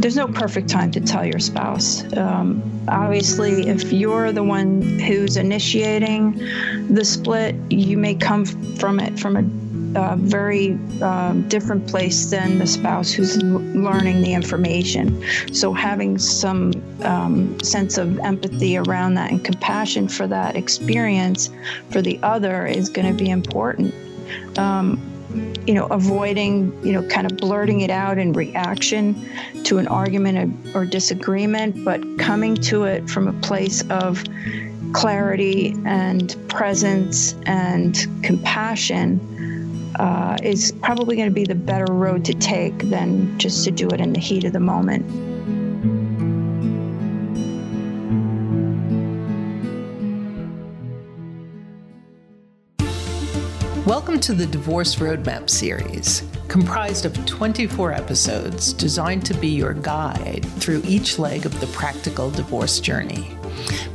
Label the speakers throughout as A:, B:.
A: There's no perfect time to tell your spouse. Um, obviously, if you're the one who's initiating the split, you may come from it from a uh, very um, different place than the spouse who's l- learning the information. So, having some um, sense of empathy around that and compassion for that experience for the other is going to be important. Um, you know, avoiding, you know, kind of blurting it out in reaction to an argument or, disagreement, but coming to it from a place of clarity and presence and compassion uh, is probably going to be the better road to take than just to do it in the heat of the moment.
B: Welcome to the Divorce Roadmap series, comprised of 24 episodes designed to be your guide through each leg of the practical divorce journey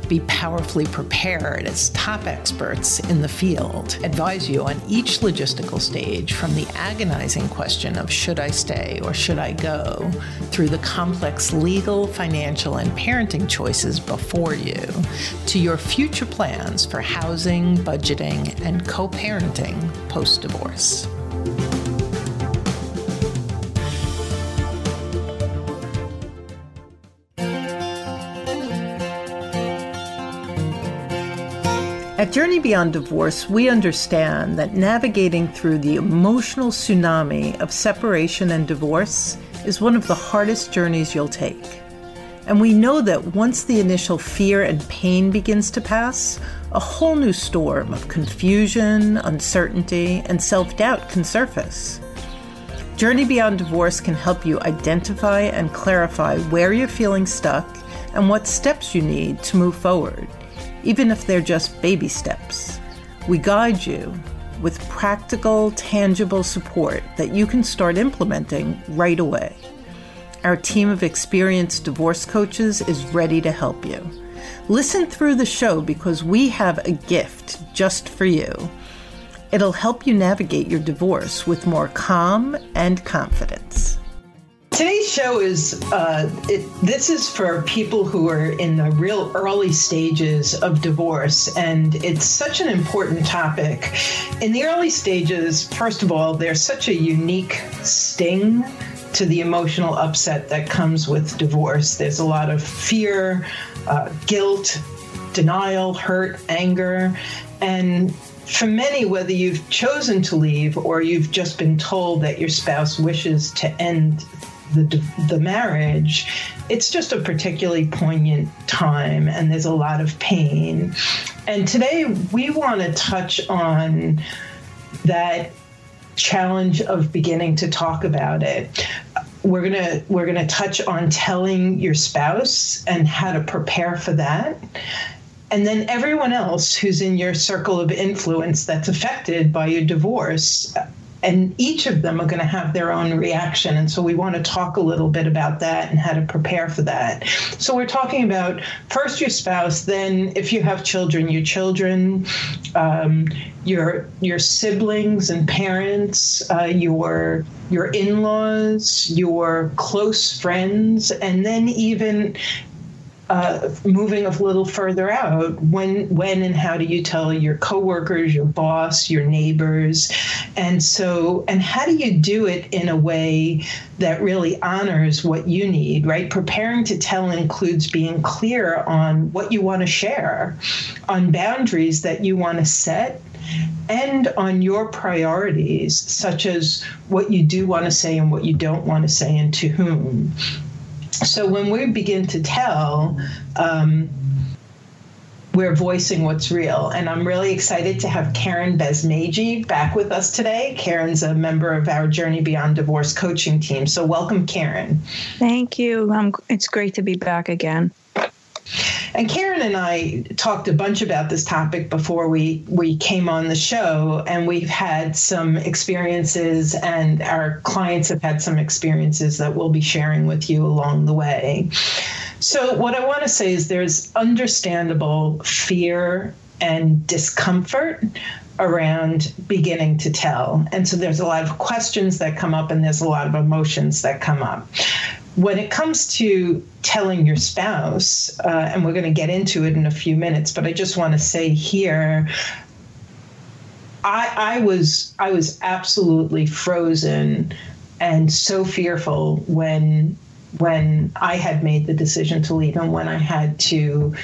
B: be powerfully prepared as top experts in the field, advise you on each logistical stage from the agonizing question of should I stay or should I go, through the complex legal, financial, and parenting choices before you, to your future plans for housing, budgeting, and co parenting post divorce. At Journey Beyond Divorce, we understand that navigating through the emotional tsunami of separation and divorce is one of the hardest journeys you'll take. And we know that once the initial fear and pain begins to pass, a whole new storm of confusion, uncertainty, and self doubt can surface. Journey Beyond Divorce can help you identify and clarify where you're feeling stuck and what steps you need to move forward even if they're just baby steps. We guide you with practical, tangible support that you can start implementing right away. Our team of experienced divorce coaches is ready to help you. Listen through the show because we have a gift just for you. It'll help you navigate your divorce with more calm and confidence. Today's show is uh, it, this is for people who are in the real early stages of divorce, and it's such an important topic. In the early stages, first of all, there's such a unique sting to the emotional upset that comes with divorce. There's a lot of fear, uh, guilt, denial, hurt, anger, and for many, whether you've chosen to leave or you've just been told that your spouse wishes to end the the marriage, it's just a particularly poignant time, and there's a lot of pain. And today we want to touch on that challenge of beginning to talk about it we're gonna we're gonna touch on telling your spouse and how to prepare for that and then everyone else who's in your circle of influence that's affected by your divorce and each of them are going to have their own reaction. And so we want to talk a little bit about that and how to prepare for that. So we're talking about first your spouse, then if you have children, your children, um, your your siblings and parents, uh, your your in-laws, your close friends, and then even uh, moving a little further out, when when and how do you tell your coworkers, your boss, your neighbors, and so and how do you do it in a way that really honors what you need? Right, preparing to tell includes being clear on what you want to share, on boundaries that you want to set, and on your priorities, such as what you do want to say and what you don't want to say, and to whom so when we begin to tell, um, we're voicing what's real. And I'm really excited to have Karen Besmeji back with us today. Karen's a member of our Journey Beyond Divorce coaching team. So welcome, Karen.
A: Thank you. Um, it's great to be back again.
B: And Karen and I talked a bunch about this topic before we, we came on the show, and we've had some experiences, and our clients have had some experiences that we'll be sharing with you along the way. So, what I want to say is there's understandable fear and discomfort around beginning to tell. And so there's a lot of questions that come up and there's a lot of emotions that come up when it comes to telling your spouse, uh, and we're going to get into it in a few minutes, but I just want to say here, I, I was I was absolutely frozen and so fearful when when I had made the decision to leave and when I had to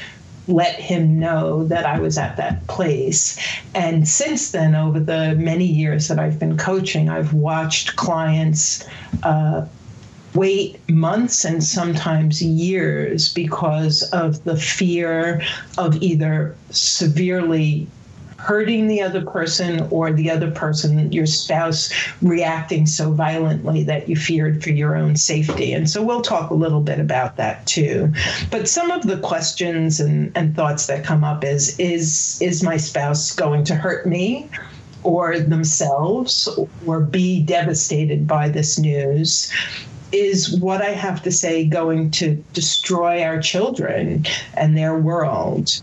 B: let him know that I was at that place. And since then, over the many years that I've been coaching, I've watched clients uh, wait months and sometimes years because of the fear of either severely hurting the other person or the other person, your spouse, reacting so violently that you feared for your own safety. And so we'll talk a little bit about that too. But some of the questions and, and thoughts that come up is is is my spouse going to hurt me? Or themselves, or be devastated by this news is what I have to say going to destroy our children and their world.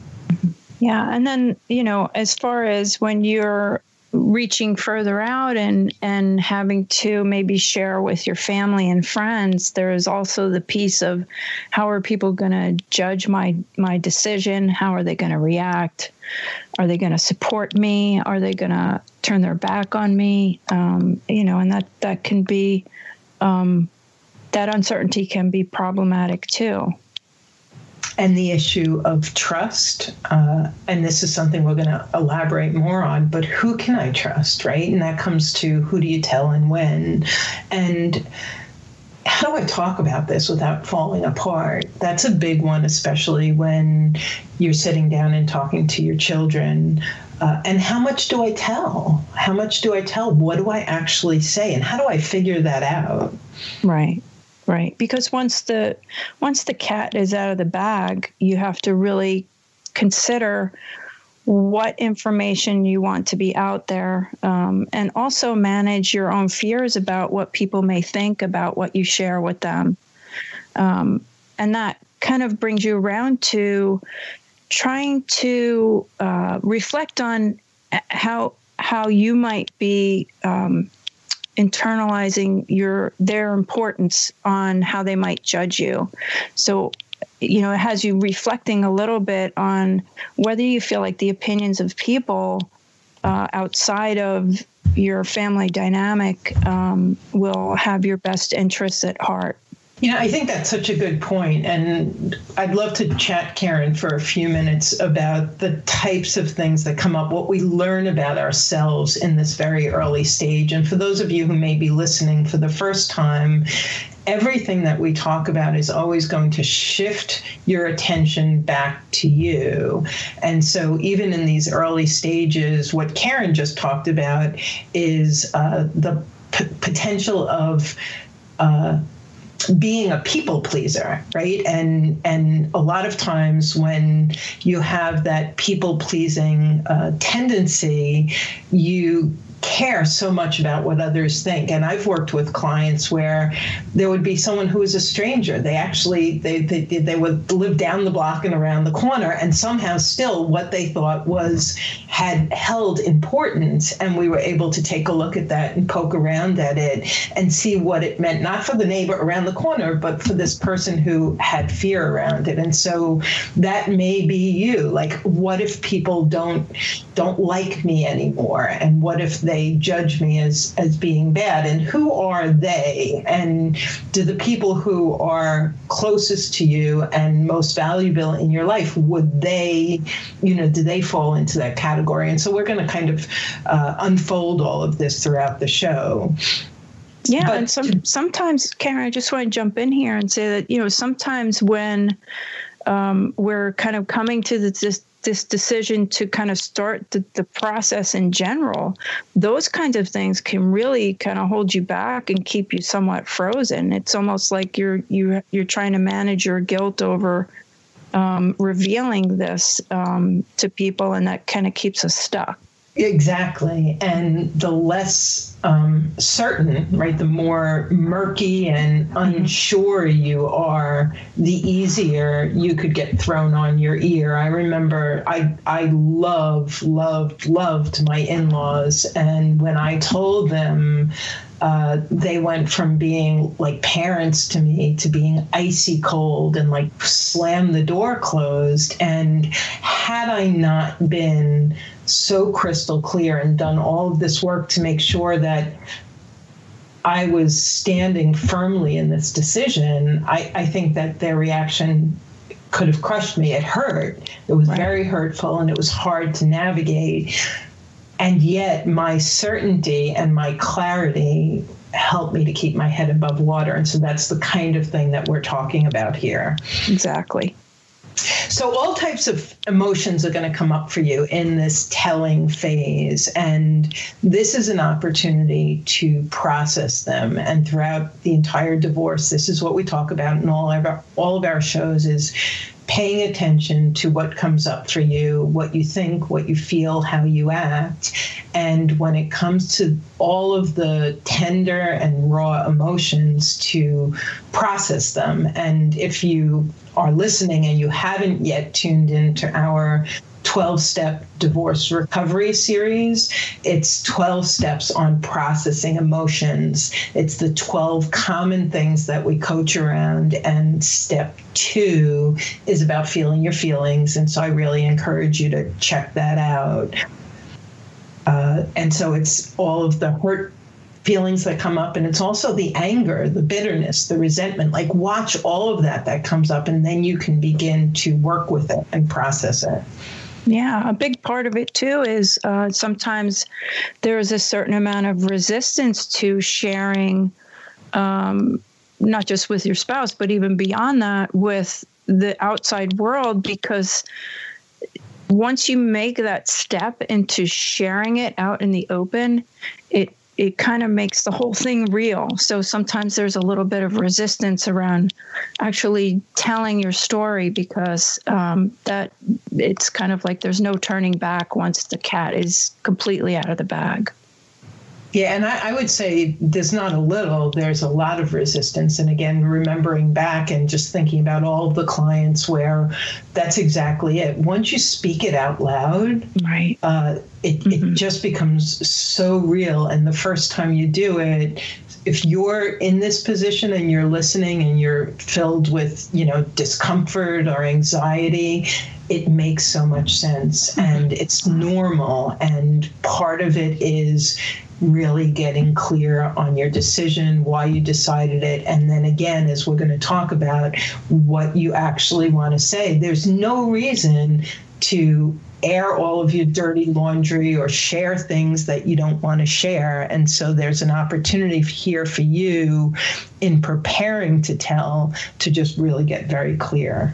A: Yeah, and then you know, as far as when you're reaching further out and and having to maybe share with your family and friends there is also the piece of how are people going to judge my my decision? How are they going to react? Are they going to support me? Are they going to turn their back on me? Um, you know and that that can be um, that uncertainty can be problematic too.
B: And the issue of trust, uh, and this is something we're going to elaborate more on, but who can I trust, right? And that comes to who do you tell and when? And how do I talk about this without falling apart? That's a big one, especially when you're sitting down and talking to your children. Uh, and how much do I tell? How much do I tell? What do I actually say? And how do I figure that out?
A: Right. Right, because once the once the cat is out of the bag, you have to really consider what information you want to be out there, um, and also manage your own fears about what people may think about what you share with them. Um, and that kind of brings you around to trying to uh, reflect on how how you might be um, internalizing your their importance on how they might judge you. So you know, it has you reflecting a little bit on whether you feel like the opinions of people uh, outside of your family dynamic um, will have your best interests at heart.
B: You know, I think that's such a good point, and I'd love to chat, Karen, for a few minutes about the types of things that come up, what we learn about ourselves in this very early stage. And for those of you who may be listening for the first time, everything that we talk about is always going to shift your attention back to you. And so, even in these early stages, what Karen just talked about is uh, the p- potential of uh, being a people pleaser right? And and a lot of times when you have that people pleasing uh, tendency you care so much about what others think. And i've worked with clients where there would be someone who was a stranger. They actually they, they they would live down the block and around the corner and somehow still what they thought was had held importance and we were able to take a look at that and poke around at it and see what it meant not for the neighbor around the corner but for this person who had fear around it. And so that may be you. Like what if people don't don't like me anymore and what if they judge me as as being bad? And who are they? And do the people who are closest to you and most valuable in your life would they you know do they fall into that category? And so we're going to kind of uh, unfold all of this throughout the show.
A: Yeah, but and some, sometimes, Karen, I just want to jump in here and say that you know sometimes when um, we're kind of coming to the, this this decision to kind of start the, the process in general, those kinds of things can really kind of hold you back and keep you somewhat frozen. It's almost like you're you you're trying to manage your guilt over um, revealing this um, to people, and that kind of keeps us stuck.
B: Exactly. And the less um, certain, right, the more murky and mm-hmm. unsure you are, the easier you could get thrown on your ear. I remember I, I loved, loved, loved my in laws. And when I told them, uh, they went from being like parents to me to being icy cold and like slam the door closed. And had I not been so crystal clear and done all of this work to make sure that I was standing firmly in this decision, I, I think that their reaction could have crushed me. It hurt. It was right. very hurtful and it was hard to navigate. And yet, my certainty and my clarity helped me to keep my head above water. And so that's the kind of thing that we're talking about here.
A: Exactly.
B: So, all types of emotions are going to come up for you in this telling phase. And this is an opportunity to process them. And throughout the entire divorce, this is what we talk about in all of our, all of our shows is paying attention to what comes up for you, what you think, what you feel, how you act. And when it comes to all of the tender and raw emotions, to process them. And if you are listening and you haven't yet tuned into our 12 step divorce recovery series. It's 12 steps on processing emotions. It's the 12 common things that we coach around. And step two is about feeling your feelings. And so I really encourage you to check that out. Uh, and so it's all of the hurt feelings that come up and it's also the anger the bitterness the resentment like watch all of that that comes up and then you can begin to work with it and process it
A: yeah, a big part of it too is uh, sometimes there's a certain amount of resistance to sharing, um, not just with your spouse, but even beyond that with the outside world because once you make that step into sharing it out in the open, it kind of makes the whole thing real. So sometimes there's a little bit of resistance around actually telling your story because um, that it's kind of like there's no turning back once the cat is completely out of the bag.
B: Yeah, and I, I, would say there's not a little, there's a lot of resistance. And again, remembering back and just thinking about all the clients where that's exactly it. Once you speak it out loud,
A: right,
B: uh, it, mm-hmm. it just becomes so real. And the first time you do it, if you're in this position and you're listening and you're filled with, you know, discomfort or anxiety, it makes so much sense and it's normal. And part of it is really getting clear on your decision, why you decided it, and then again, as we're going to talk about, what you actually want to say. There's no reason to air all of your dirty laundry or share things that you don't want to share. And so there's an opportunity here for you in preparing to tell to just really get very clear.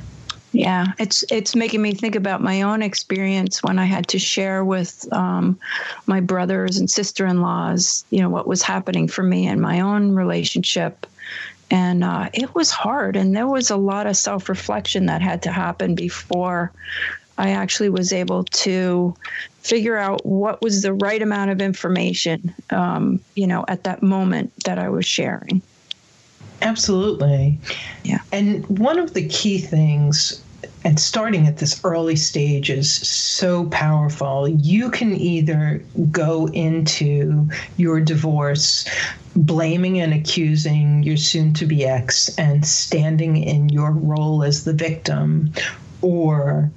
A: Yeah, it's it's making me think about my own experience when I had to share with um, my brothers and sister-in-laws, you know, what was happening for me in my own relationship, and uh, it was hard. And there was a lot of self-reflection that had to happen before I actually was able to figure out what was the right amount of information, um, you know, at that moment that I was sharing.
B: Absolutely.
A: Yeah.
B: And one of the key things and starting at this early stage is so powerful. You can either go into your divorce blaming and accusing your soon to be ex and standing in your role as the victim, or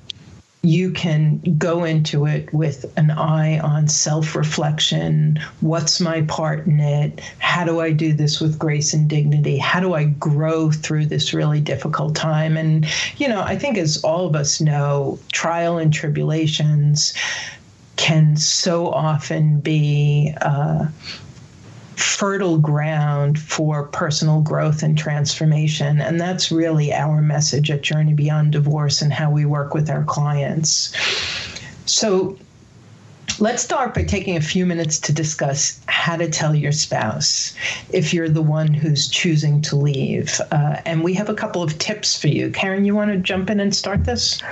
B: you can go into it with an eye on self reflection. What's my part in it? How do I do this with grace and dignity? How do I grow through this really difficult time? And, you know, I think as all of us know, trial and tribulations can so often be. Uh, fertile ground for personal growth and transformation. And that's really our message at Journey Beyond Divorce and how we work with our clients. So, Let's start by taking a few minutes to discuss how to tell your spouse if you're the one who's choosing to leave. Uh, and we have a couple of tips for you. Karen, you want to jump in and start this?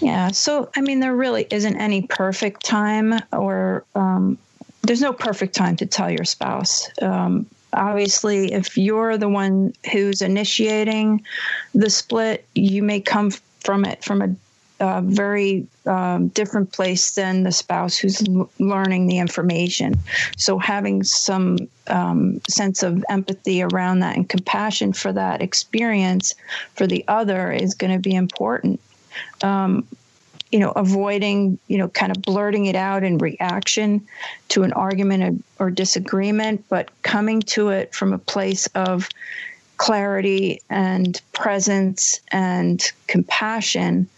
A: Yeah. So, I mean, there really isn't any perfect time or um, there's no perfect time to tell your spouse. Um, obviously, if you're the one who's initiating the split, you may come from it from a very um, different place than the spouse who's l- learning the information. So, having some um, sense of empathy around that and compassion for that experience for the other is going to be important. Um, you know, avoiding, you know, kind of blurting it out in reaction to an argument or, or disagreement, but coming to it from a place of clarity and presence and compassion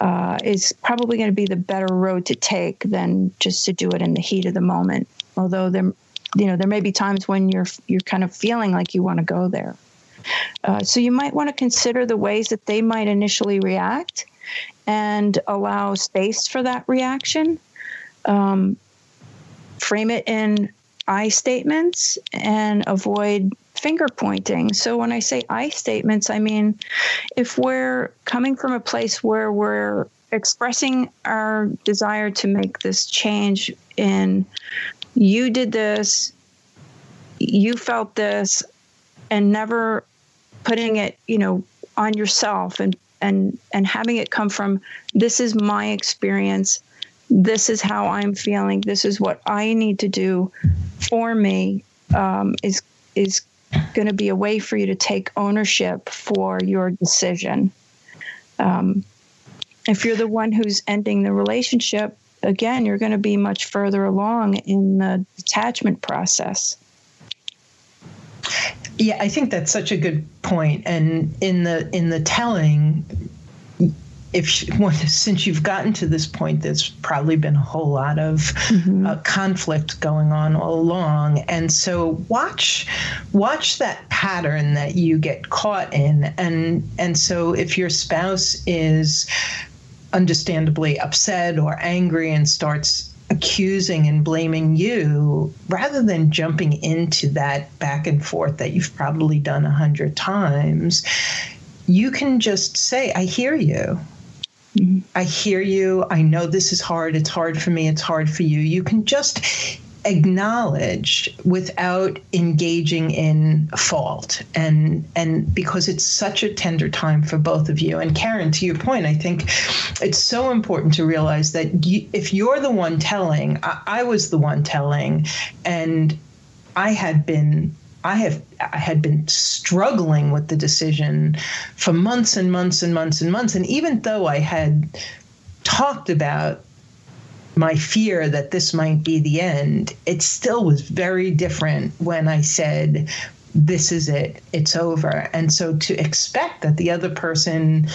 A: uh, is probably going to be the better road to take than just to do it in the heat of the moment. Although there, you know, there may be times when you're you're kind of feeling like you want to go there. Uh, so you might want to consider the ways that they might initially react and allow space for that reaction. Um, frame it in I statements and avoid finger pointing. So when I say I statements, I mean if we're coming from a place where we're expressing our desire to make this change in you did this, you felt this, and never putting it, you know, on yourself and and and having it come from this is my experience. This is how i'm feeling. This is what i need to do for me um, is is going to be a way for you to take ownership for your decision. Um, if you're the one who's ending the relationship again you're going to be much further along in the detachment process
B: yeah, I think that's such a good point. And in the in the telling, if she, since you've gotten to this point, there's probably been a whole lot of mm-hmm. uh, conflict going on all along, and so watch watch that pattern that you get caught in, and and so if your spouse is understandably upset or angry and starts accusing and blaming you rather than jumping into that back and forth that you've probably done a hundred times you can just say i hear you. Mm-hmm. i hear you. I know this is hard. It's hard for me. It's hard for you. You can just acknowledge without engaging in fault. And and because it's such a tender time for both of you. And Karen to your point I think it's so important to realize that you, if you're the one telling I, I was the one telling and I had been I have I had been struggling with the decision for months and months and months and months. And even though I had talked about my fear that this might be the end, it still was very different when I said, this is it, it's over. And so to expect that the other person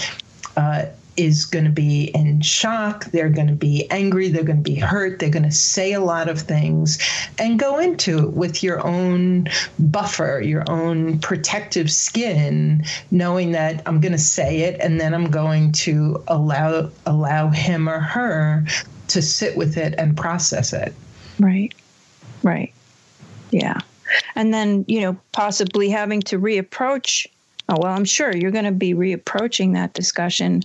B: uh, is going to be in shock, they're going to be angry, they're going to be hurt, they're going to say a lot of things, and go into it with your own buffer, your own protective skin, knowing that I'm going to say it and then I'm going to allow allow him or her to sit with it and process it.
A: Right. Right. Yeah. And then, you know, possibly having to reapproach. Oh, well, I'm sure you're going to be reapproaching that discussion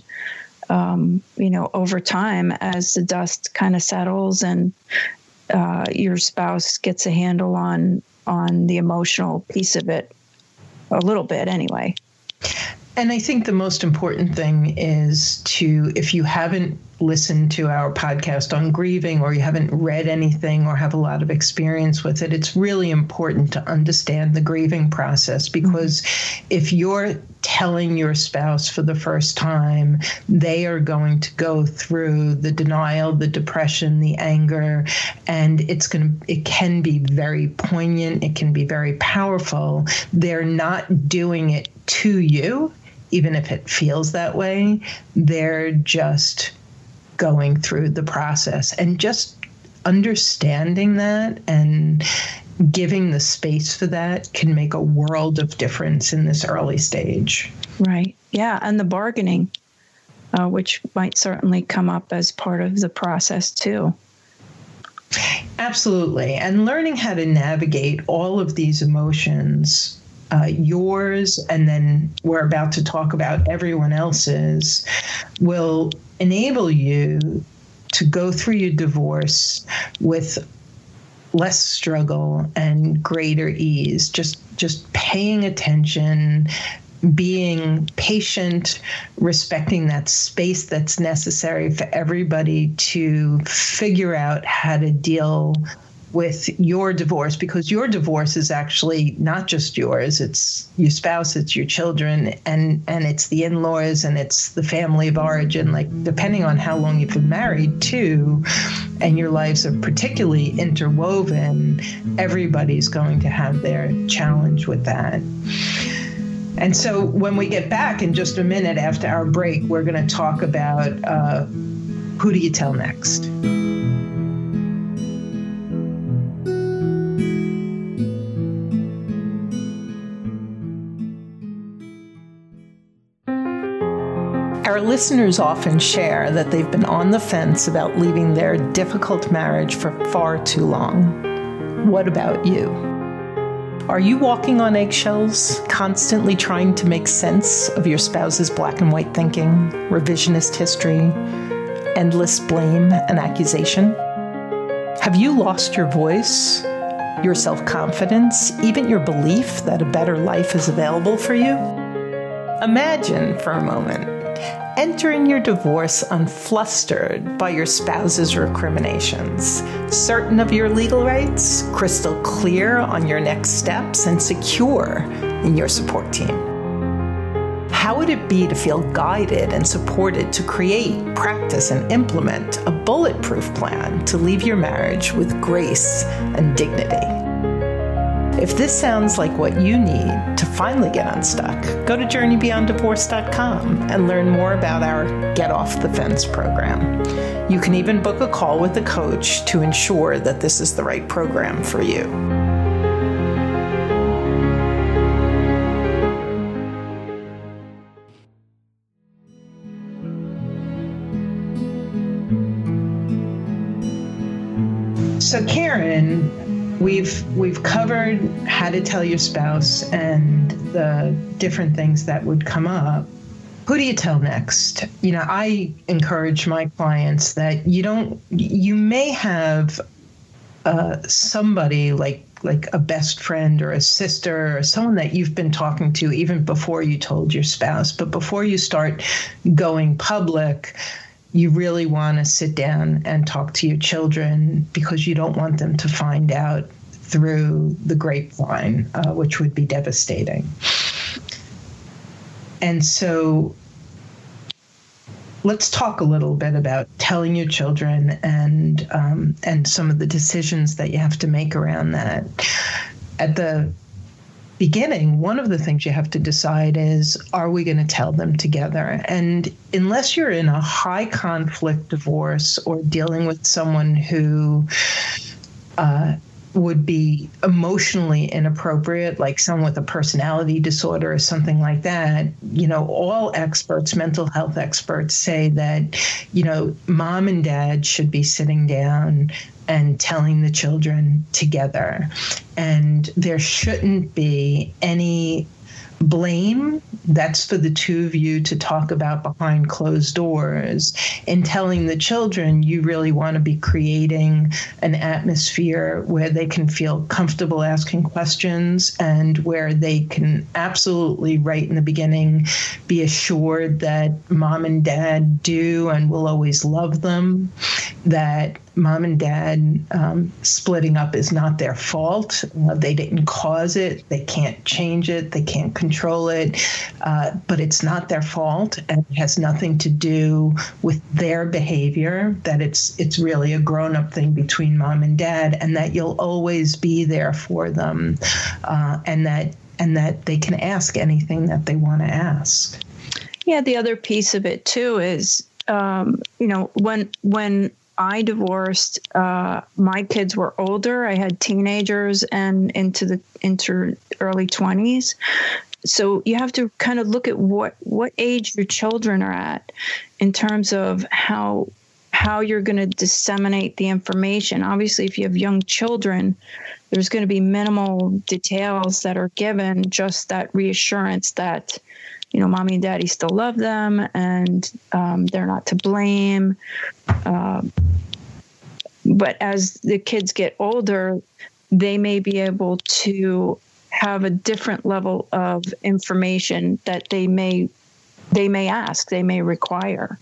A: um, you know, over time as the dust kind of settles and uh, your spouse gets a handle on on the emotional piece of it a little bit anyway.
B: And I think the most important thing is to, if you haven't listened to our podcast on grieving or you haven't read anything or have a lot of experience with it, it's really important to understand the grieving process because mm-hmm. if you're telling your spouse for the first time, they are going to go through the denial, the depression, the anger, and it's going to, it can be very poignant, it can be very powerful. They're not doing it to you even if it feels that way, they're just going through the process and just understanding that and giving the space for that can make a world of difference in this early stage.
A: Right. Yeah. And the bargaining, uh, which might certainly come up as part of the process too.
B: Absolutely. And learning how to navigate all of these emotions uh, yours, and then we're about to talk about everyone else's, will enable you to go through your divorce with less struggle and greater ease. Just just paying attention being patient respecting that space that's necessary for everybody to figure out how to deal with your divorce because your divorce is actually not just yours it's your spouse it's your children and and it's the in-laws and it's the family of origin. Like depending on how long you've been married too and your lives are particularly interwoven everybody's going to have their challenge with that. And so when we get back in just a minute after our break we're going to talk about uh, who do you tell next Our listeners often share that they've been on the fence about leaving their difficult marriage for far too long. What about you? Are you walking on eggshells, constantly trying to make sense of your spouse's black and white thinking, revisionist history, endless blame and accusation? Have you lost your voice, your self confidence, even your belief that a better life is available for you? Imagine for a moment entering your divorce unflustered by your spouse's recriminations, certain of your legal rights, crystal clear on your next steps, and secure in your support team. How would it be to feel guided and supported to create, practice, and implement a bulletproof plan to leave your marriage with grace and dignity? If this sounds like what you need to finally get unstuck, go to JourneyBeyondDivorce.com and learn more about our Get Off the Fence program. You can even book a call with a coach to ensure that this is the right program for you. So, Karen, we've we've covered how to tell your spouse and the different things that would come up. Who do you tell next? You know i encourage my clients that you don't you may have uh, somebody like like a best friend or a sister or someone that you've been talking to even before you told your spouse but before you start going public you really want to sit down and talk to your children because you don't want them to find out through the grapevine, uh, which would be devastating. And so let's talk a little bit about telling your children and um, and some of the decisions that you have to make around that. At the beginning, one of the things you have to decide is are we going to tell them together? And unless you're in a high conflict divorce or dealing with someone who uh, would be emotionally inappropriate, like someone with a personality disorder or something like that, you know, all experts, mental health experts say that, you know, mom and dad should be sitting down and telling the children together. And there shouldn't be any blame that's for the two of you to talk about behind closed doors and telling the children you really want to be creating an atmosphere where they can feel comfortable asking questions and where they can absolutely right in the beginning be assured that mom and dad do and will always love them that mom and dad um, splitting up is not their fault. Uh, they didn't cause it. They can't change it. They can't control it. Uh, but it's not their fault, and it has nothing to do with their behavior. That it's it's really a grown up thing between mom and dad, and that you'll always be there for them, uh, and that and that they can ask anything that they want to ask.
A: Yeah, the other piece of it too is um, you know when when I divorced, uh, my kids were older. I had teenagers and into the into early twenties. So you have to kind of look at what what age your children are at in terms of how how you're going to disseminate the information. Obviously, if you have young children, there's going to be minimal details that are given, just that reassurance that you know, mommy and daddy still love them and um, they're not to blame. Um, but as the kids get older, they may be able to have a different level of information that they may they may ask, they may require.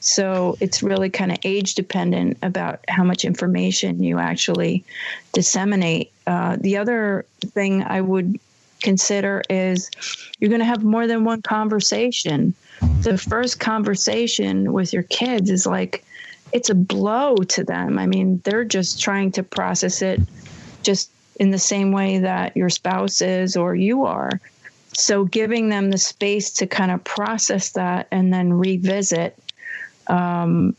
A: So it's really kind of age dependent about how much information you actually disseminate. Uh, the other thing I would consider is you're going to have more than one conversation. The first conversation with your kids is like, it's a blow to them. I mean, they're just trying to process it just in the same way that your spouse is or you are. So, giving them the space to kind of process that and then revisit um,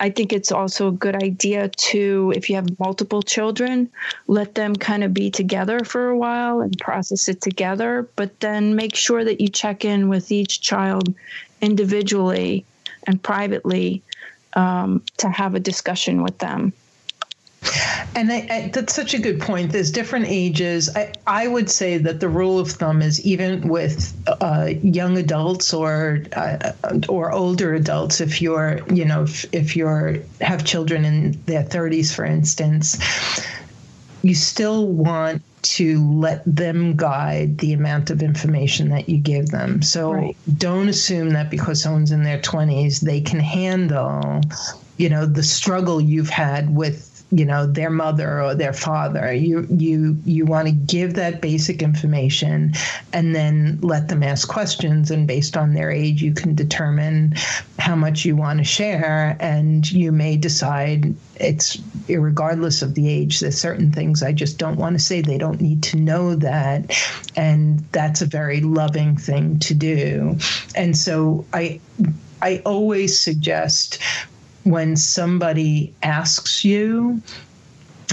A: I think it's also a good idea to, if you have multiple children, let them kind of be together for a while and process it together, but then make sure that you check in with each child individually and privately um, to have a discussion with them.
B: And I, I, that's such a good point. There's different ages. I, I would say that the rule of thumb is even with uh, young adults or uh, or older adults, if you're you know if, if you're have children in their 30s, for instance, you still want to let them guide the amount of information that you give them. So right. don't assume that because someone's in their 20s, they can handle you know the struggle you've had with you know their mother or their father. You you you want to give that basic information and then let them ask questions. And based on their age you can determine how much you want to share. And you may decide it's regardless of the age there's certain things i just don't want to say. They don't need to know that. And that's a very loving thing to do. And so i I always suggest when somebody asks you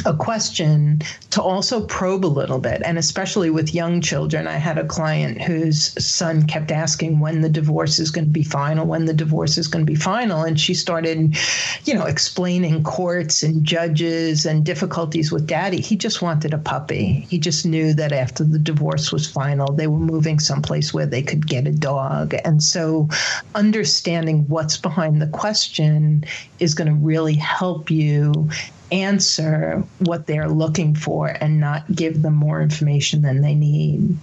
B: a question to also probe a little bit. And especially with young children, I had a client whose son kept asking when the divorce is going to be final, when the divorce is going to be final. And she started, you know, explaining courts and judges and difficulties with daddy. He just wanted a puppy. He just knew that after the divorce was final, they were moving someplace where they could get a dog. And so understanding what's behind the question is going to really help you answer what they're looking for and not give them more information than they need.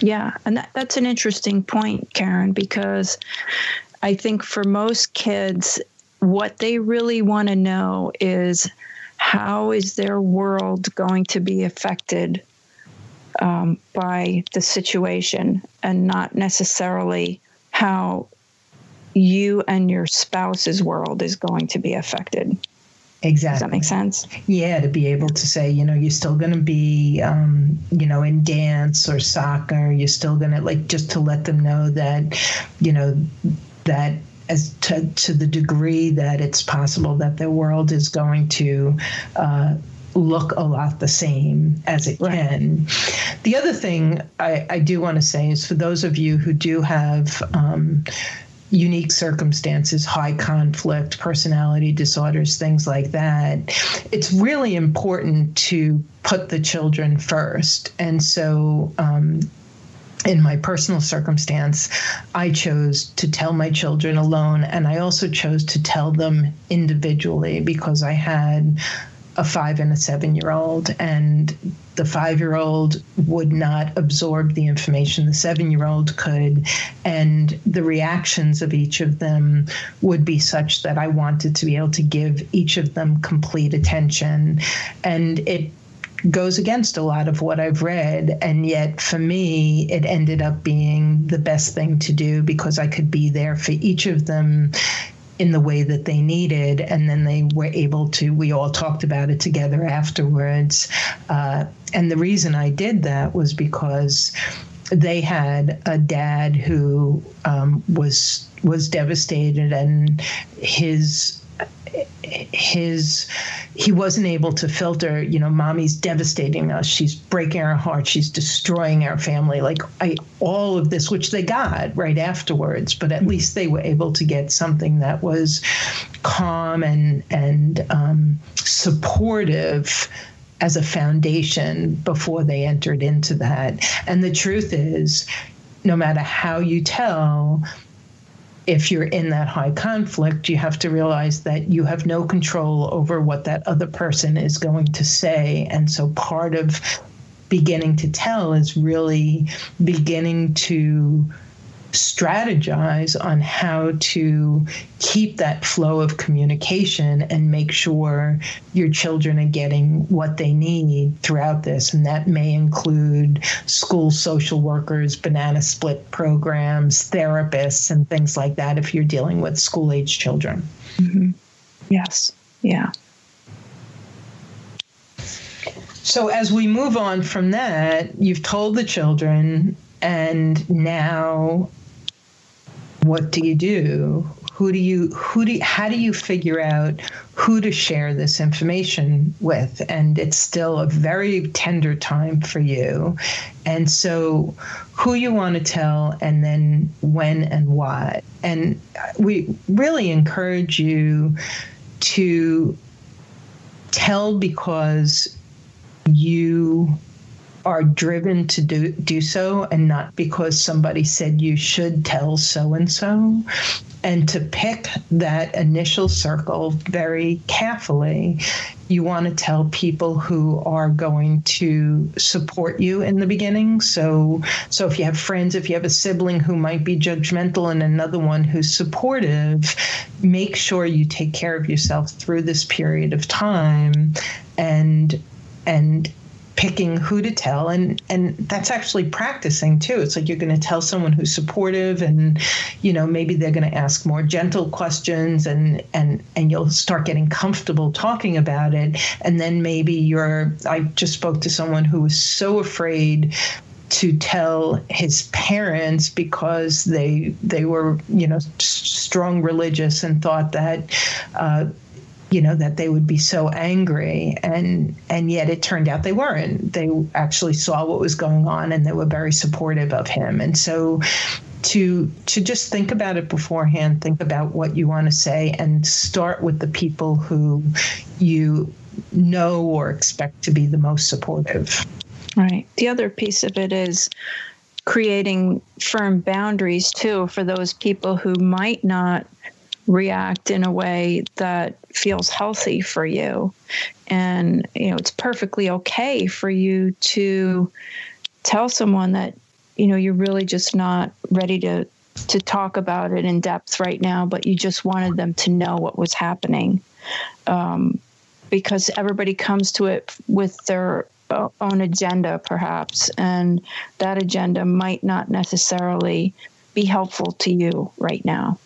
A: Yeah, and that, that's an interesting point, Karen, because I think for most kids, what they really want to know is how is their world going to be affected um, by the situation and not necessarily how you and your spouse's world is going to be affected.
B: Exactly.
A: Does that make sense?
B: Yeah, to be able to say, you know, you're still going to be, um, you know, in dance or soccer. You're still going to, like, just to let them know that, you know, that as to, to the degree that it's possible that the world is going to uh, look a lot the same as it right. can. The other thing I, I do want to say is for those of you who do have um, unique circumstances, high conflict, personality disorders, things like that, it's really important to put the children first. And so, um, in my personal circumstance, I chose to tell my children alone, and I also chose to tell them individually because I had a five and a seven year old, and the five year old would not absorb the information the seven year old could, and the reactions of each of them would be such that I wanted to be able to give each of them complete attention. And it goes against a lot of what I've read. And yet, for me, it ended up being the best thing to do because I could be there for each of them in the way that they needed. And then they were able to, we all talked about it together afterwards. Uh, and the reason I did that was because they had a dad who um, was was devastated and his his he wasn't able to filter you know mommy's devastating us. She's breaking our heart. She's destroying our family. Like I, all of this which they got right afterwards but at least they were able to get something that was calm and and um, supportive as a foundation before they entered into that. And the truth is no matter how you tell if you're in that high conflict, you have to realize that you have no control over what that other person is going to say. And so part of beginning to tell is really beginning to strategize on how to keep that flow of communication and make sure your children are getting what they need throughout this. And that may include school social workers, banana split programs, therapists, and things like that if you're dealing with school age children.
A: Mm-hmm. Yes. Yeah.
B: So, as we move on from that, you've told the children, and now what do you do? Who do you who do you, how do you figure out who to share this information with? And it's still a very tender time for you. And so who you want to tell and then when and why. And we really encourage you to tell because you are driven to do do so and not because somebody said you should tell so and so and to pick that initial circle very carefully you want to tell people who are going to support you in the beginning. So so if you have friends if you have a sibling who might be judgmental and another one who's supportive make sure you take care of yourself through this period of time and and picking who to tell and and that's actually practicing too. It's like you're going to tell someone who's supportive and you know maybe they're going to ask more gentle questions and and and you'll start getting comfortable talking about it. And then maybe you're i just spoke to someone who was so afraid to tell his parents because they they were you know strong religious and thought that uh, you know that they would be so angry. And and yet it turned out they weren't. They actually saw what was going on and they were very supportive of him. And so to to just think about it beforehand think about what you want to say and start with the people who you know or expect to be the most supportive.
A: Right. The other piece of it is creating firm boundaries too for those people who might not react in a way that feels healthy for you. And, you know, it's perfectly okay for you to tell someone that, you know, you're really just not ready to to talk about it in depth right now, but you just wanted them to know what was happening. Um, because everybody comes to it with their own agenda, perhaps, and that agenda might not necessarily be helpful to you right now.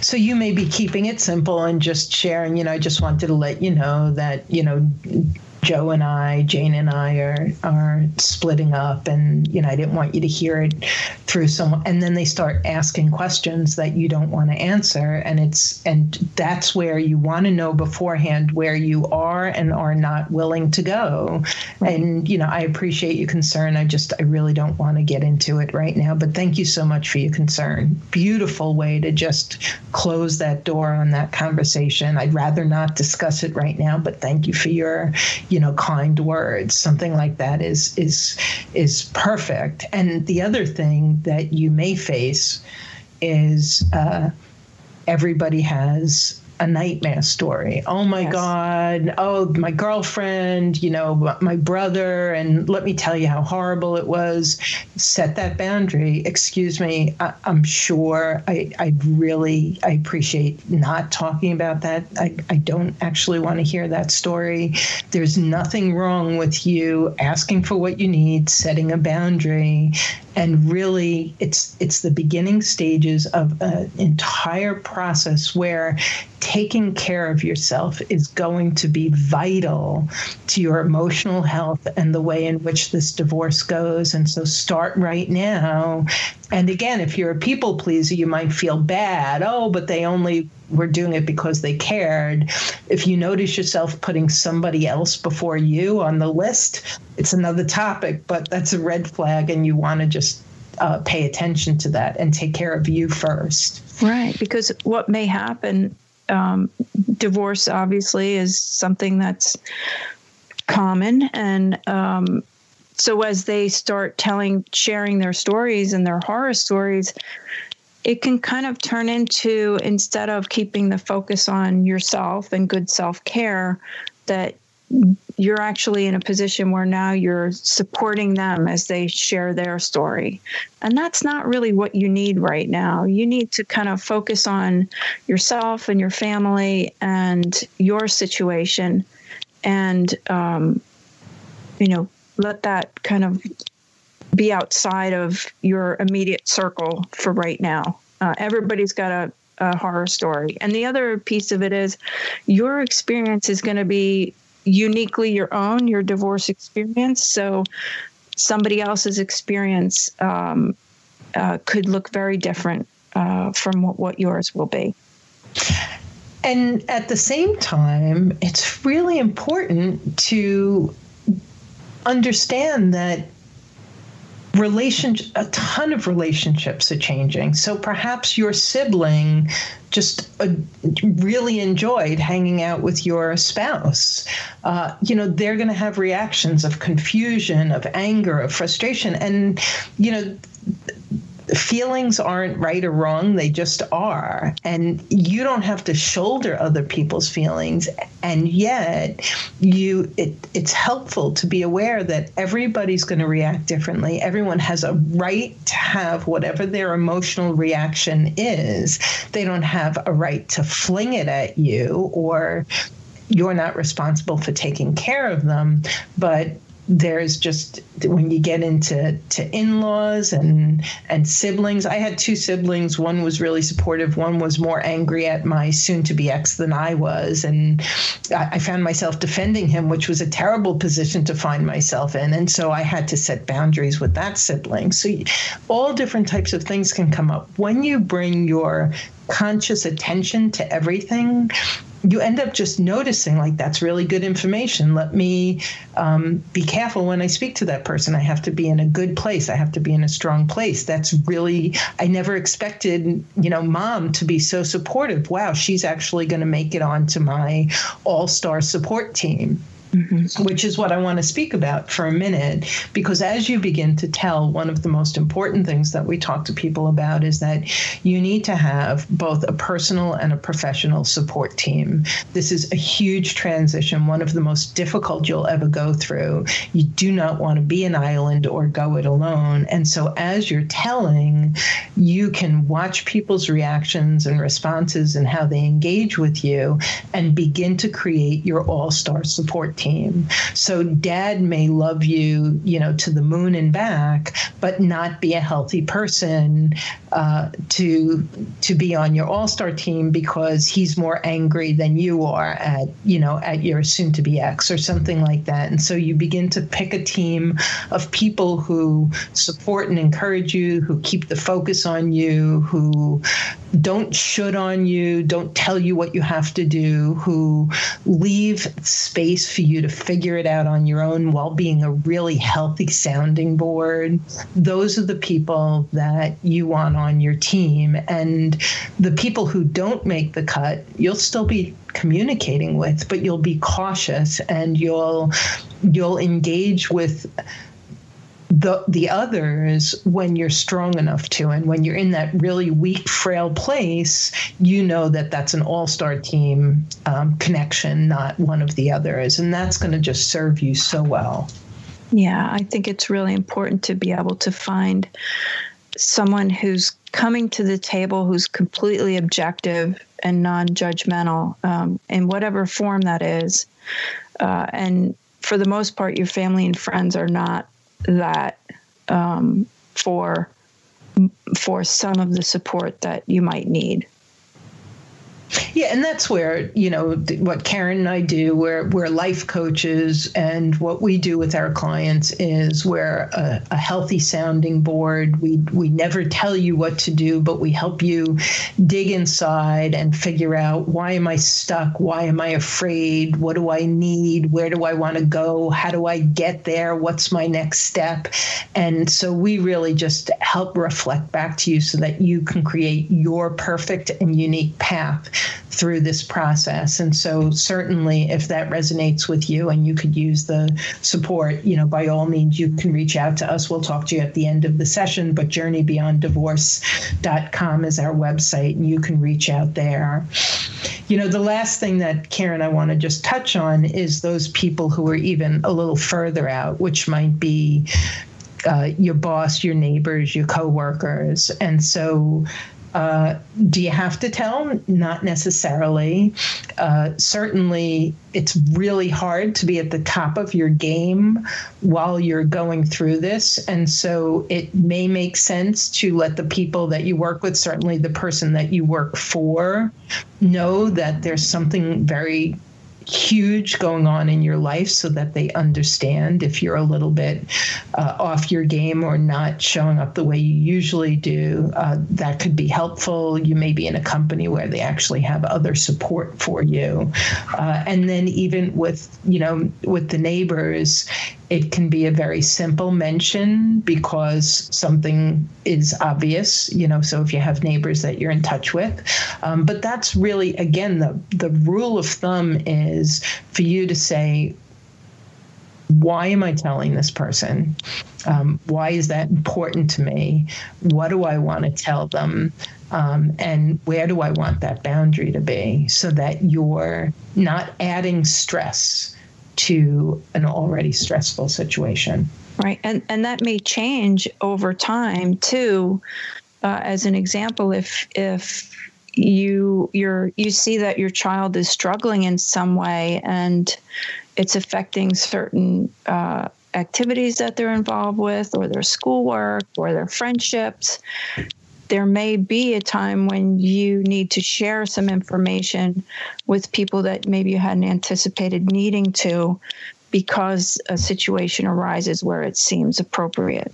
B: So you may be keeping it simple and just sharing, you know, I just wanted to let you know that, you know, Joe and I, Jane and I are are splitting up, and you know I didn't want you to hear it through someone. And then they start asking questions that you don't want to answer, and it's and that's where you want to know beforehand where you are and are not willing to go. Right. And you know I appreciate your concern. I just I really don't want to get into it right now. But thank you so much for your concern. Beautiful way to just close that door on that conversation. I'd rather not discuss it right now, but thank you for your you know, kind words. Something like that is is is perfect. And the other thing that you may face is uh, everybody has a nightmare story. Oh my yes. God. Oh, my girlfriend, you know, my brother. And let me tell you how horrible it was. Set that boundary. Excuse me. I, am sure I, I really, I appreciate not talking about that. I, I don't actually want to hear that story. There's nothing wrong with you asking for what you need, setting a boundary, and really it's it's the beginning stages of an entire process where taking care of yourself is going to be vital to your emotional health and the way in which this divorce goes and so start right now and again if you're a people pleaser you might feel bad oh but they only were doing it because they cared. If you notice yourself putting somebody else before you on the list, it's another topic, but that's a red flag, and you want to just uh, pay attention to that and take care of you first.
A: Right, because what may happen, um, divorce obviously is something that's common, and um, so as they start telling, sharing their stories and their horror stories, it can kind of turn into instead of keeping the focus on yourself and good self care, that you're actually in a position where now you're supporting them as they share their story. And that's not really what you need right now. You need to kind of focus on yourself and your family and your situation and, um, you know, let that kind of be outside of your immediate circle for right now. Uh, everybody's got a, a horror story. And the other piece of it is your experience is going to be uniquely your own, your divorce experience. So somebody else's experience um, uh, could look very different uh, from what, what yours will be.
B: And at the same time, it's really important to understand that relationship a ton of relationships are changing. So perhaps your sibling just uh, really enjoyed hanging out with your spouse. Uh, you know they're going to have reactions of confusion of anger of frustration. And you know feelings aren't right or wrong they just are. And you don't have to shoulder other people's feelings. And yet you it, it's helpful to be aware that everybody's going to react differently. Everyone has a right to have whatever their emotional reaction is. They don't have a right to fling it at you or you're not responsible for taking care of them. But there's just when you get into to in-laws and and siblings i had two siblings. One was really supportive. One was more angry at my soon-to-be ex than i was. And I, I found myself defending him which was a terrible position to find myself in. And so i had to set boundaries with that sibling. So all different types of things can come up. When you bring your conscious attention to everything you end up just noticing like that's really good information. Let me um, be careful when i speak to that person. I have to be in a good place. I have to be in a strong place. That's really i never expected you know mom to be so supportive. Wow she's actually going to make it onto my all-star support team Mm-hmm. Which is what I want to speak about for a minute, because as you begin to tell, one of the most important things that we talk to people about is that you need to have both a personal and a professional support team. This is a huge transition, one of the most difficult you'll ever go through. You do not want to be an island or go it alone. And so, as you're telling, you can watch people's reactions and responses and how they engage with you and begin to create your all star support team. So dad may love you, you know, to the moon and back, but not be a healthy person uh, to to be on your all star team because he's more angry than you are at you know at your soon to be ex or something like that. And so you begin to pick a team of people who support and encourage you, who keep the focus on you, who don't should on you, don't tell you what you have to do, who leave space for you to figure it out on your own while being a really healthy sounding board. Those are the people that you want on your team. And the people who don't make the cut, you'll still be communicating with, but you'll be cautious and you'll you'll engage with the the others when you're strong enough to and when you're in that really weak frail place you know that that's an all-star team um, connection not one of the others. And that's going to just serve you so well.
A: Yeah i think it's really important to be able to find someone who's coming to the table who's completely objective and non-judgmental um, in whatever form that is. Uh, and for the most part your family and friends are not that um, for for some of the support that you might need.
B: Yeah, and that's where you know what Karen and I do. We're we're life coaches, and what we do with our clients is we're a, a, healthy sounding board. We we never tell you what to do, but we help you dig inside and figure out why am I stuck? Why am I afraid? What do I need? Where do I want to go? How do I get there? What's my next step? And so we really just help reflect back to you so that you can create your perfect and unique path through this process. And so, certainly, if that resonates with you and you could use the support, you know, by all means, you can reach out to us. We'll talk to you at the end of the session, but journeybeyonddivorce.com is our website, and you can reach out there. You know, the last thing that Karen, I want to just touch on is those people who are even a little further out, which might be uh, your boss, your neighbors, your coworkers. And so uh, do you have to tell? Not necessarily. Uh, certainly, it's really hard to be at the top of your game while you're going through this. And so it may make sense to let the people that you work with, certainly the person that you work for, know that there's something very huge going on in your life so that they understand if you're a little bit uh, off your game or not showing up the way you usually do. Uh, that could be helpful. You may be in a company where they actually have other support for you. Uh, and then even with, you know, with the neighbors, it can be a very simple mention because something is obvious, you know. So if you have neighbors that you're in touch with, um, but that's really again the the rule of thumb is for you to say, why am I telling this person? Um, why is that important to me? What do I want to tell them? Um, and where do I want that boundary to be so that you're not adding stress to an already stressful situation.
A: Right. And, and that may change over time too. Uh, as an example, if, if, you you're you see that your child is struggling in some way and it's affecting certain uh, activities that they're involved with or their schoolwork or their friendships there may be a time when you need to share some information with people that maybe you hadn't anticipated needing to because a situation arises where it seems appropriate.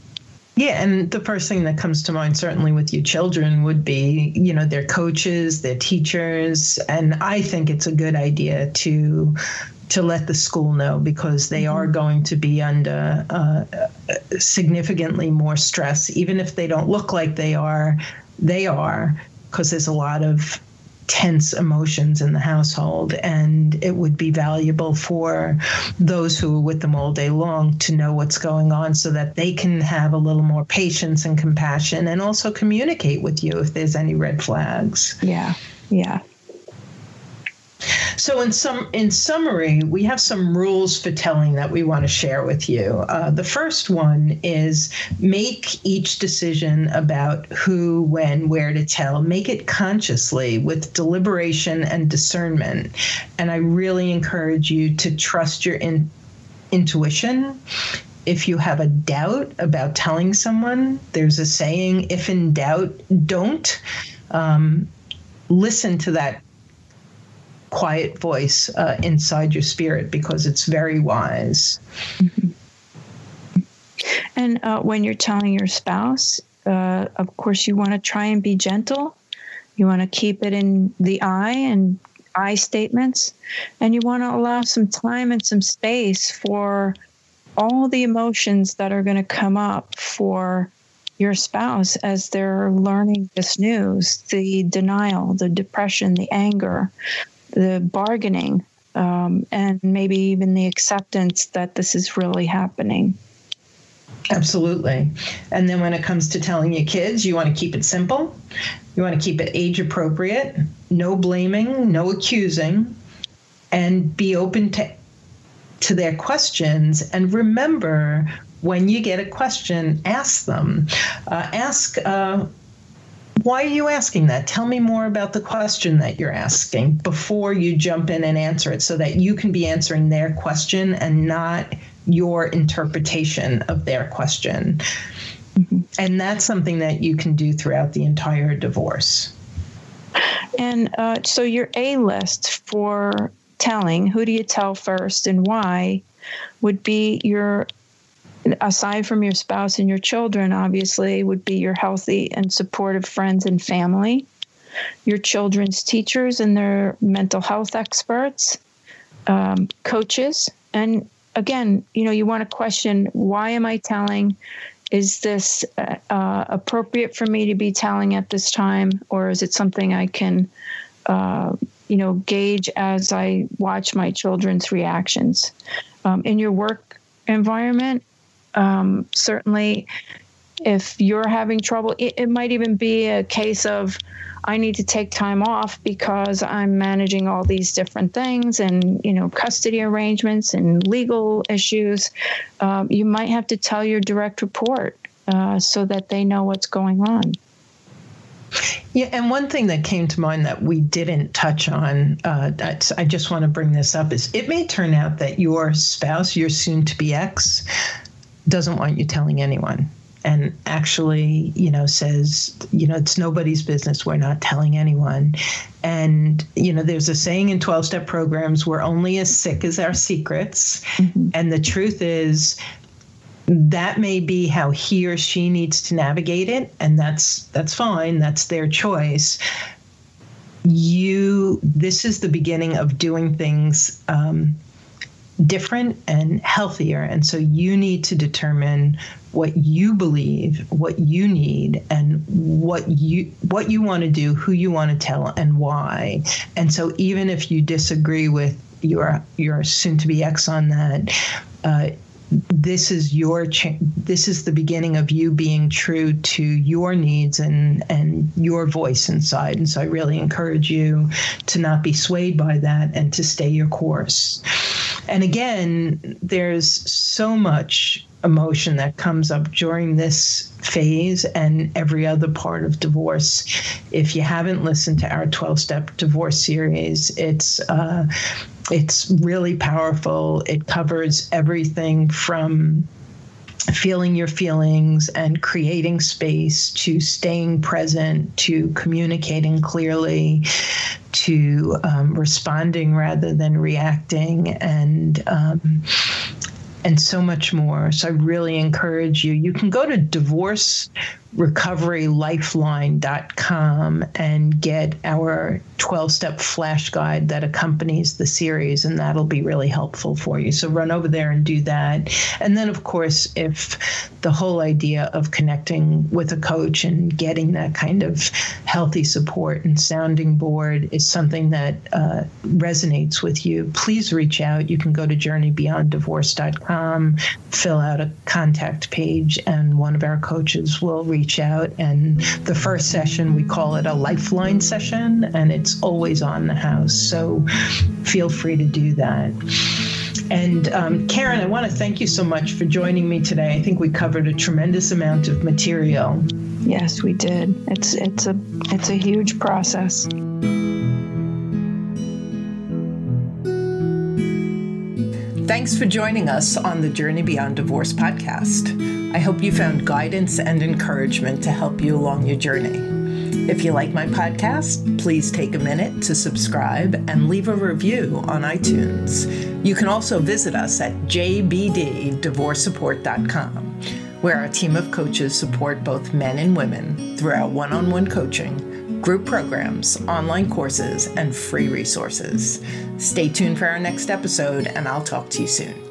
B: Yeah, and the first thing that comes to mind, certainly with you children, would be you know their coaches, their teachers, and I think it's a good idea to to let the school know because they are mm-hmm. going to be under uh, significantly more stress, even if they don't look like they are. They are because there's a lot of tense emotions in the household, and it would be valuable for those who are with them all day long to know what's going on so that they can have a little more patience and compassion and also communicate with you if there's any red flags.
A: Yeah, yeah.
B: So, in some in summary, we have some rules for telling that we want to share with you. Uh, the first one is make each decision about who, when, where to tell. Make it consciously with deliberation and discernment. And I really encourage you to trust your in, intuition if you have a doubt about telling someone, there's a saying, if in doubt, don't. Um, listen to that quiet voice uh, inside your spirit because it's very wise. Mm-hmm.
A: And uh, when you're telling your spouse, uh, of course, you want to try and be gentle. You want to keep it in the eye and I statements, and you want to allow some time and some space for all the emotions that are going to come up for your spouse as they're learning this news the denial, the depression, the anger, the bargaining, um, and maybe even the acceptance that this is really happening.
B: Absolutely. And then when it comes to telling your kids, you want to keep it simple. You want to keep it age appropriate, no blaming, no accusing, and be open to to their questions and remember when you get a question, ask them. Uh, ask, uh, why are you asking that? Tell me more about the question that you're asking before you jump in and answer it so that you can be answering their question and not your interpretation of their question. Mm-hmm. And that's something that you can do throughout the entire divorce.
A: And uh, so your A list for telling, who do you tell first and why, would be your aside from your spouse and your children, obviously, would be your healthy and supportive friends and family, your children's teachers and their mental health experts, um, coaches. And again, you know, you want to question why am I telling? Is this uh, uh, appropriate for me to be telling at this time, or is it something I can, uh, you know, gauge as I watch my children's reactions? Um, in your work environment, um, certainly, if you're having trouble, it, it might even be a case of I need to take time off because I'm managing all these different things and you know custody arrangements and legal issues. Um, you might have to tell your direct report uh, so that they know what's going on.
B: Yeah, and one thing that came to mind that we didn't touch on, uh, I just want to bring this up, is it may turn out that your spouse, your soon to be ex, doesn't want you telling anyone and actually, you know, says, you know, it's nobody's business. We're not telling anyone. And, you know, there's a saying in 12 step programs, we're only as sick as our secrets. Mm-hmm. And the truth is, that may be how he or she needs to navigate it and that's that's fine that's their choice you this is the beginning of doing things um, different and healthier. And so you need to determine what you believe, what you need, and what you what you want to do, who you want to tell, and why. And so even if you disagree with your your soon to be ex on that, uh, this is your cha- this is the beginning of you being true to your needs and and your voice inside. And so i really encourage you to not be swayed by that and to stay your course. And again there's so much emotion that comes up during this phase and every other part of divorce. If you haven't listened to our 12 step divorce series, it's uh, it's really powerful. It covers everything from feeling your feelings and creating space to staying present to communicating clearly to um, responding rather than reacting and um, and so much more. So I really encourage you. You can go to divorcerecoverylifeline.com and get our 12 step flash guide that accompanies the series, and that'll be really helpful for you. So run over there and do that. And then, of course, if the whole idea of connecting with a coach and getting that kind of healthy support and sounding board is something that uh, resonates with you, please reach out. You can go to journeybeyonddivorce.com fill out a contact page, and one of our coaches will reach out. And the first session, we call it a lifeline session, and it's always on the house. So feel free to do that. And um, Karen, I want to thank you so much for joining me today. I think we covered a tremendous amount of material.
A: Yes, we did. It's it's a it's a huge process.
B: Thanks for joining us on the Journey Beyond Divorce podcast. I hope you found guidance and encouragement to help you along your journey. If you like my podcast, please take a minute to subscribe and leave a review on iTunes. You can also visit us at jbddivorcesupport.com, where our team of coaches support both men and women through our one on one coaching group programs, online courses, and free resources. Stay tuned for our next episode, and I'll talk to you soon.